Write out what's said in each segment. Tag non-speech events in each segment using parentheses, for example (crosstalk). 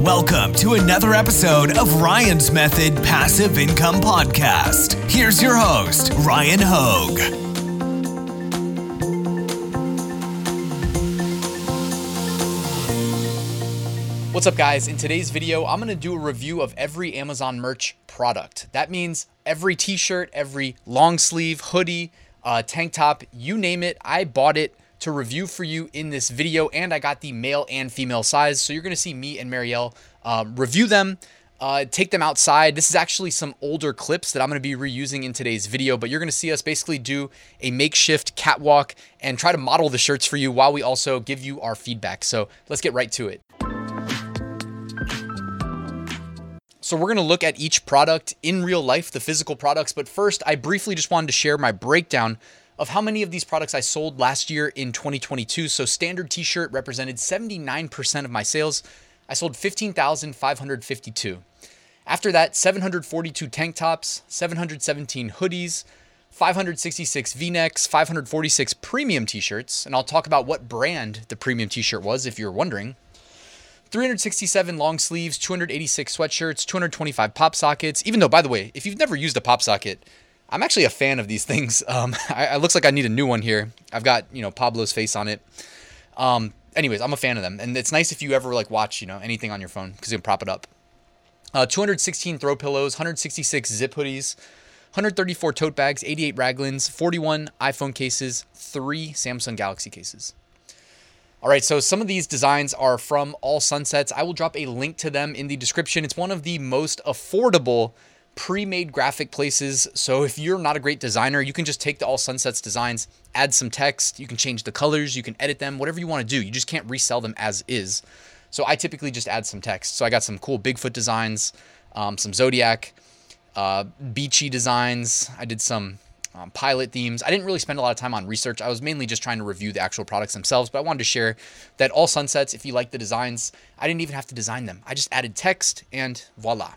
Welcome to another episode of Ryan's Method Passive Income Podcast. Here's your host, Ryan Hogue. What's up, guys? In today's video, I'm gonna do a review of every Amazon merch product. That means every t shirt, every long sleeve, hoodie, uh, tank top, you name it. I bought it to review for you in this video, and I got the male and female size. So you're gonna see me and Marielle um, review them, uh, take them outside. This is actually some older clips that I'm gonna be reusing in today's video, but you're gonna see us basically do a makeshift catwalk and try to model the shirts for you while we also give you our feedback. So let's get right to it. So we're going to look at each product in real life, the physical products. But first, I briefly just wanted to share my breakdown of how many of these products I sold last year in 2022. So standard t-shirt represented 79% of my sales. I sold 15,552. After that, 742 tank tops, 717 hoodies, 566 V-necks, 546 premium t-shirts, and I'll talk about what brand the premium t-shirt was if you're wondering. 367 long sleeves, 286 sweatshirts, 225 pop sockets. Even though, by the way, if you've never used a pop socket, I'm actually a fan of these things. (laughs) Um, I, it looks like I need a new one here. I've got you know Pablo's face on it. Um, anyways, I'm a fan of them, and it's nice if you ever like watch you know anything on your phone because you can prop it up. Uh, 216 throw pillows, 166 zip hoodies, 134 tote bags, 88 raglans, 41 iPhone cases, three Samsung Galaxy cases. All right, so some of these designs are from All Sunsets. I will drop a link to them in the description. It's one of the most affordable pre-made graphic places. So if you're not a great designer, you can just take the All Sunsets designs, add some text, you can change the colors, you can edit them, whatever you want to do. You just can't resell them as is. So I typically just add some text. So I got some cool Bigfoot designs, um, some Zodiac, uh, beachy designs. I did some um, pilot themes. I didn't really spend a lot of time on research. I was mainly just trying to review the actual products themselves, but I wanted to share that all sunsets, if you like the designs, I didn't even have to design them. I just added text and voila.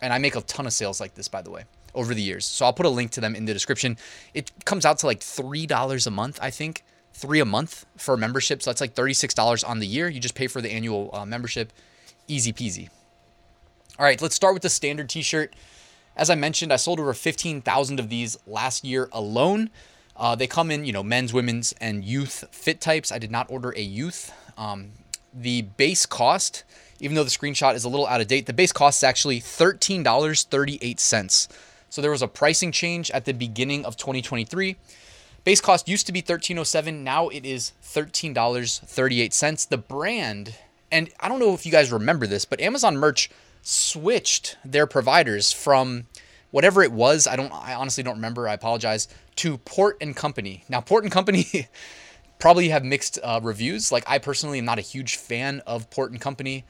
And I make a ton of sales like this, by the way, over the years. So I'll put a link to them in the description. It comes out to like $3 a month, I think. Three a month for a membership. So that's like $36 on the year. You just pay for the annual uh, membership. Easy peasy. All right, let's start with the standard t shirt. As I mentioned, I sold over 15,000 of these last year alone. Uh, they come in, you know, men's, women's, and youth fit types. I did not order a youth. Um, the base cost, even though the screenshot is a little out of date, the base cost is actually $13.38. So there was a pricing change at the beginning of 2023. Base cost used to be 1307, now it is $13.38. The brand, and I don't know if you guys remember this, but Amazon merch switched their providers from whatever it was. I don't. I honestly don't remember. I apologize. To Port and Company. Now, Port and Company (laughs) probably have mixed uh, reviews. Like I personally am not a huge fan of Port and Company,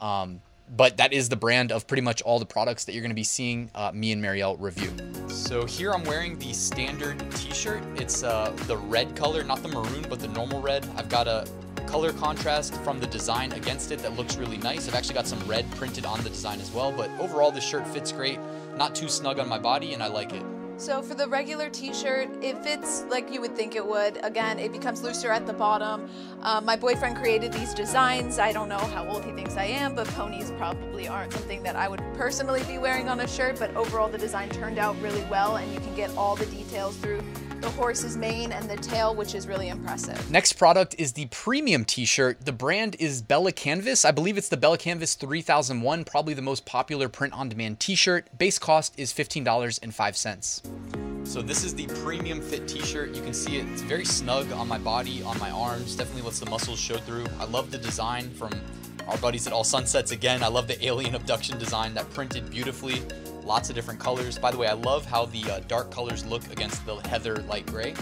um, but that is the brand of pretty much all the products that you're going to be seeing uh, me and Marielle review. So here I'm wearing the standard T-shirt. It's uh, the red color, not the maroon, but the normal red. I've got a color contrast from the design against it that looks really nice. I've actually got some red printed on the design as well, but overall this shirt fits great, not too snug on my body, and I like it. So for the regular t-shirt, it fits like you would think it would. Again, it becomes looser at the bottom. Um, my boyfriend created these designs. I don't know how old he thinks I am, but ponies probably aren't something that I would personally be wearing on a shirt, but overall the design turned out really well and you can get all the details through the horse's mane and the tail, which is really impressive. Next product is the premium t-shirt. The brand is Bella Canvas. I believe it's the Bella Canvas 3001, probably the most popular print-on-demand t-shirt. Base cost is $15.05. So this is the premium fit t-shirt. You can see it, it's very snug on my body, on my arms, definitely lets the muscles show through. I love the design from our buddies at All Sunsets again. I love the alien abduction design that printed beautifully. Lots of different colors. By the way, I love how the uh, dark colors look against the heather light gray.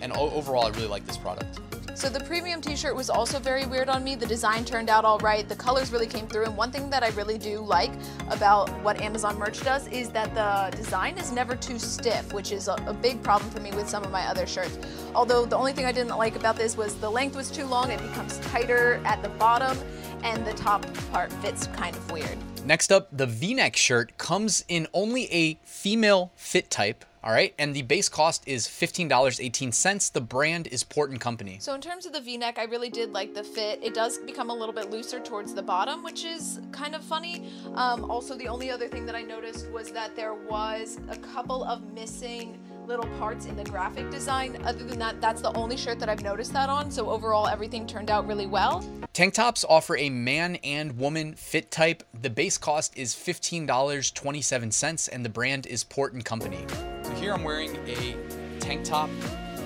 And overall, I really like this product. So the premium t-shirt was also very weird on me. The design turned out all right. The colors really came through. And one thing that I really do like about what Amazon merch does is that the design is never too stiff, which is a, a big problem for me with some of my other shirts. Although the only thing I didn't like about this was the length was too long. It becomes tighter at the bottom and the top part fits kind of weird. Next up, the V-neck shirt comes in only a female fit type, all right, and the base cost is $15.18. The brand is Port and Company. So in terms of the V-neck, I really did like the fit. It does become a little bit looser towards the bottom, which is kind of funny. Um, also, the only other thing that I noticed was that there was a couple of missing little parts in the graphic design. Other than that, that's the only shirt that I've noticed that on. So overall, everything turned out really well. Tank tops offer a man and woman fit type. The base cost is $15.27 and the brand is Port and Company. So here I'm wearing a tank top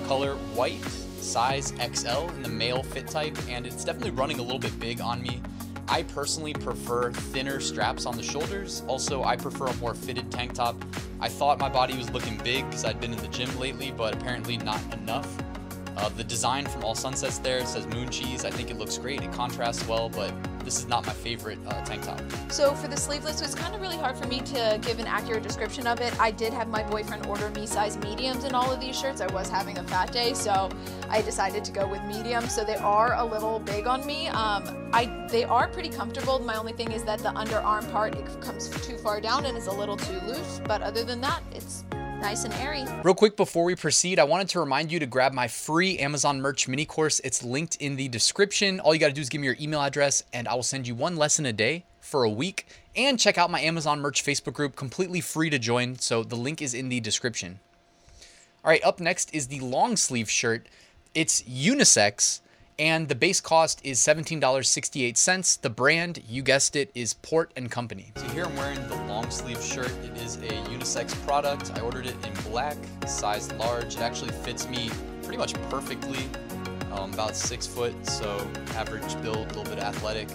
color white, size XL in the male fit type and it's definitely running a little bit big on me. I personally prefer thinner straps on the shoulders. Also, I prefer a more fitted tank top. I thought my body was looking big because I'd been in the gym lately, but apparently not enough. Uh, the design from All Sunsets there says moon cheese. I think it looks great. It contrasts well, but this is not my favorite uh, tank top. So for the sleeveless, it's kind of really hard for me to give an accurate description of it. I did have my boyfriend order me size mediums in all of these shirts. I was having a fat day, so I decided to go with medium. So they are a little big on me. Um, I they are pretty comfortable. My only thing is that the underarm part it comes too far down and is a little too loose. But other than that, it's nice and airy. Real quick before we proceed, I wanted to remind you to grab my free Amazon merch mini course. It's linked in the description. All you got to do is give me your email address and I will send you one lesson a day for a week. And check out my Amazon merch Facebook group, completely free to join. So the link is in the description. All right, up next is the long sleeve shirt. It's unisex and the base cost is $17.68. The brand, you guessed it, is Port and Company. So here I'm wearing the long sleeve shirt. It is a unisex product. I ordered it in black, size large. It actually fits me pretty much perfectly. Um, about six foot, so average build, a little bit athletic.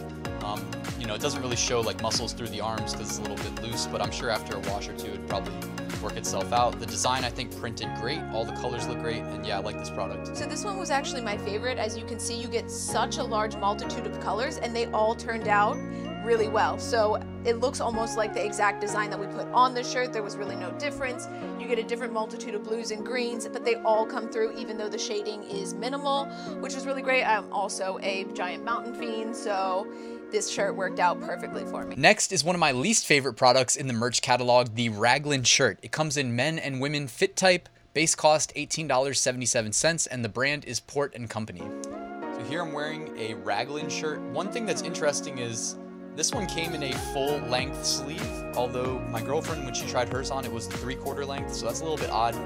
Um, you know, it doesn't really show like muscles through the arms because it's a little bit loose, but I'm sure after a wash or two, it'd probably work itself out. The design, I think, printed great. All the colors look great, and yeah, I like this product. So this one was actually my favorite. As you can see, you get such a large multitude of colors, and they all turned out really well. So it looks almost like the exact design that we put on the shirt. There was really no difference. You get a different multitude of blues and greens, but they all come through even though the shading is minimal, which is really great. I'm also a giant mountain fiend, so this shirt worked out perfectly for me. Next is one of my least favorite products in the merch catalog, the Raglan shirt. It comes in men and women fit type, base cost $18.77, and the brand is Port and Company. So here I'm wearing a Raglan shirt. One thing that's interesting is this one came in a full length sleeve, although my girlfriend, when she tried hers on, it was three quarter length, so that's a little bit odd.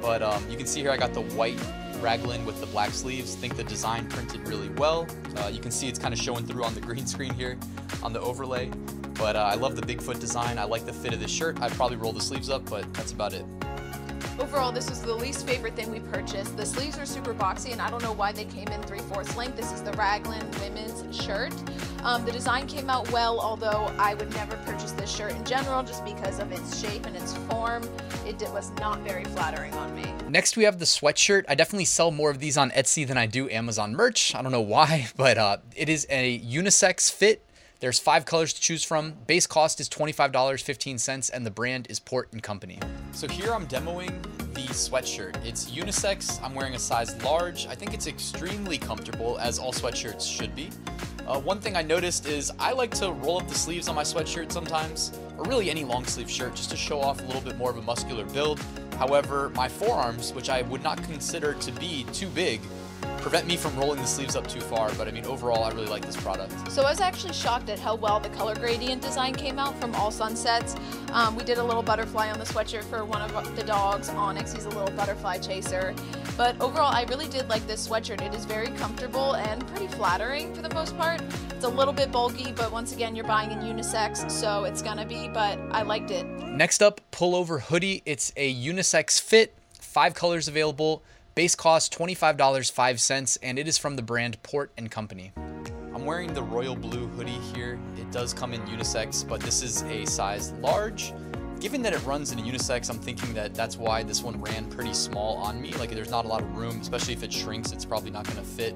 But um, you can see here I got the white raglan with the black sleeves. think the design printed really well. Uh, you can see it's kind of showing through on the (laughs) green screen here on the overlay. But uh, I love the Bigfoot design. I like the fit of the shirt. I'd probably roll the sleeves up, but that's about it. Overall, this was the least favorite thing we purchased. The sleeves are super boxy, and I don't know why they came in 3 fourths length. This is the Raglan women's shirt. Um, the design came out well, although I would never purchase this shirt in general just because of its shape and its form. It did, was not very flattering on me. Next, we have the sweatshirt. I definitely sell more of these on Etsy than I do Amazon merch. I don't know why, (laughs) but uh, it is a unisex fit. There's five colors to choose from. Base cost is $25.15 and the brand is Port Company. So here I'm demoing the sweatshirt. It's unisex. I'm wearing a size large. I think it's extremely comfortable as all sweatshirts should be. Uh, one thing I noticed is I like to roll up the sleeves on my sweatshirt sometimes, or really any long sleeve shirt, just to show off a little bit more of a muscular build. However, my forearms, which I would not consider to be too big, prevent me from rolling the sleeves up too far, but I mean, overall, I really like this product. So I was actually shocked at how well the color gradient design came out from All Sunsets. Um, we did a little butterfly on the sweatshirt for one of the dogs, Onyx. He's a little butterfly chaser. But overall, I really did like this sweatshirt. It is very comfortable and pretty flattering for the most part. It's a little bit bulky, but once again, you're buying in unisex, so it's gonna be, but I liked it. Next up, pullover hoodie. It's a unisex fit, five colors available. Base cost $25.05 and it is from the brand Port Company. I'm wearing the royal blue hoodie here. It does come in unisex, but this is a size large. Given that it runs in a unisex, I'm thinking that that's why this one ran pretty small on me. Like there's not a lot of room, especially if it shrinks, it's probably not gonna fit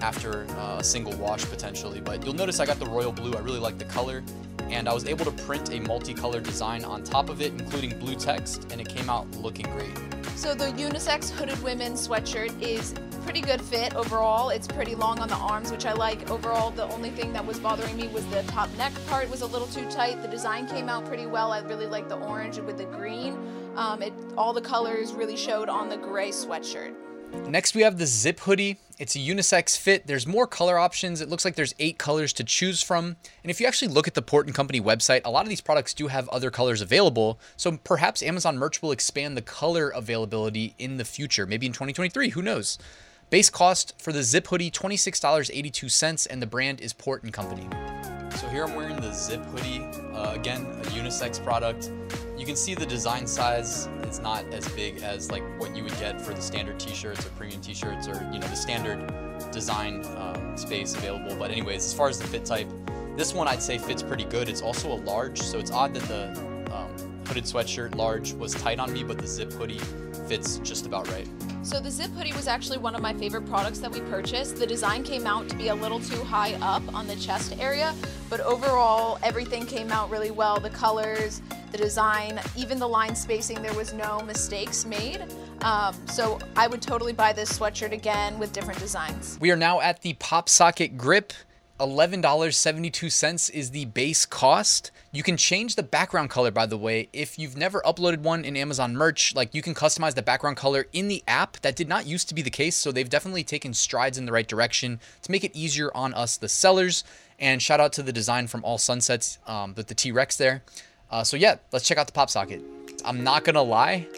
after uh, a single wash potentially. But you'll notice I got the royal blue. I really like the color and I was able to print a multicolor design on top of it, including blue text, and it came out looking great. So the unisex hooded women's sweatshirt is pretty good fit overall. It's pretty long on the arms, which I like. Overall, the only thing that was bothering me was the top neck part was a little too tight. The design came out pretty well. I really like the orange with the green. Um, it, all the colors really showed on the gray sweatshirt. Next, we have the zip hoodie. It's a unisex fit. There's more color options. It looks like there's eight colors to choose from. And if you actually look at the Port Company website, a lot of these products do have other colors available. So perhaps Amazon merch will expand the color availability in the future, maybe in 2023. Who knows? Base cost for the zip hoodie, $26.82, and the brand is Port Company. So here I'm wearing the zip hoodie. Uh, again, a unisex product. You can see the design size is not as big as like what you would get for the standard t-shirts or premium t-shirts or you know the standard design um, space available. But anyways, as far as the fit type, this one I'd say fits pretty good. It's also a large, so it's odd that the um, hooded sweatshirt large was tight on me, but the zip hoodie fits just about right. So the zip hoodie was actually one of my favorite products that we purchased. The design came out to be a little too high up on the chest area, but overall everything came out really well. The colors, the design, even the line spacing, there was no mistakes made. Um, so I would totally buy this sweatshirt again with different designs. We are now at the pop socket grip. $11.72 is the base cost. You can change the background color, by the way. If you've never uploaded one in Amazon merch, like you can customize the background color in the app. That did not used to be the case, so they've definitely taken strides in the right direction to make it easier on us, the sellers. And shout out to the design from All Sunsets um, with the T Rex there. Uh, so, yeah, let's check out the pop socket. I'm not gonna lie,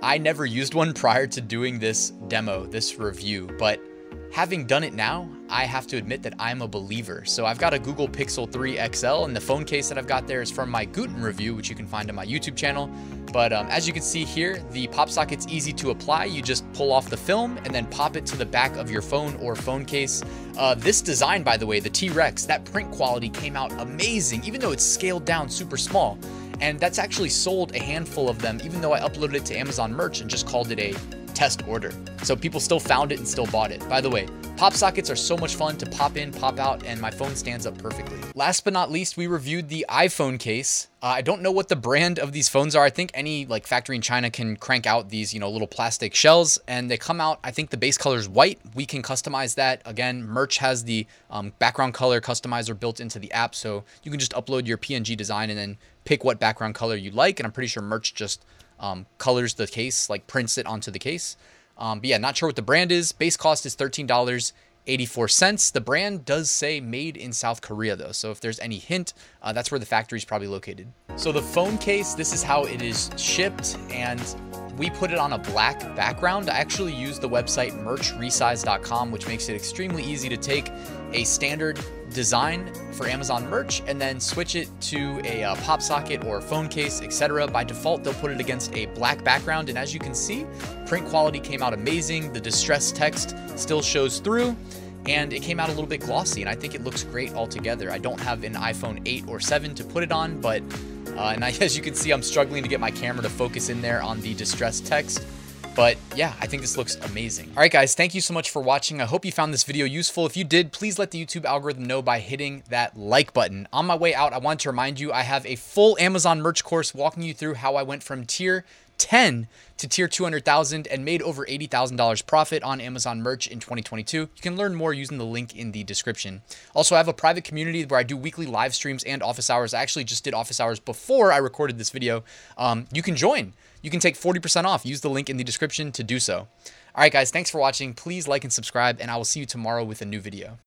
I never used one (laughs) prior to doing this demo, this review, but having done it now, I have to admit that I'm a believer. So I've got a Google Pixel 3 XL, and the phone case that I've got there is from my Gooten review, which you can find on my YouTube channel. But um, as you can see here, the pop socket's easy to apply. You just pull off the film and then pop it to the back of your phone or phone case. Uh, this design, by the way, the T-Rex, that print quality came out amazing, even though it's scaled down super small. And that's actually sold a handful of them, even though I uploaded it to Amazon merch and just called it a test order. So people still found it and still bought it. By the way, pop sockets are so much fun to pop in, pop out, and my phone stands up perfectly. Last but not least, we reviewed the iPhone case. Uh, I don't know what the brand of these phones are. I think any like factory in China can crank out these, you know, little plastic shells and they come out. I think the base color is white. We can customize that. Again, Merch has the um, background color customizer built into the app. So you can just upload your PNG design and then pick what background color you like. And I'm pretty sure Merch just um, colors the case, like prints it onto the case. Um, but yeah, not sure what the brand is. Base cost is $13.84. The brand does say made in South Korea though. So if there's any hint, uh, that's where the factory is probably located. So the phone case, this is how it is shipped and we put it on a black background. I actually use the website merchresize.com, which makes it extremely easy to take a standard design for Amazon merch and then switch it to a uh, pop socket or phone case, etc. By default, they'll put it against a black background. And as you can see, print quality came out amazing. The distressed text still shows through and it came out a little bit glossy and I think it looks great altogether. I don't have an iPhone 8 or 7 to put it on, but uh, and I, (laughs) as you can see, I'm struggling to get my camera to focus in there on the distressed text. But yeah, I think this looks amazing. All right, guys, thank you so much for watching. I hope you found this video useful. If you did, please let the YouTube algorithm know by hitting that like button. On my way out, I want to remind you I have a full Amazon merch course walking you through how I went from tier 10 to tier 200,000 and made over $80,000 profit on Amazon merch in 2022. You can learn more using the link in the description. Also, I have a private community where I do weekly live streams and office hours. I actually just did office hours before I recorded this video. Um, you can join. You can take 40% off. Use the link in the description to do so. All right, guys, thanks for watching. Please like and subscribe, and I will see you tomorrow with a new video.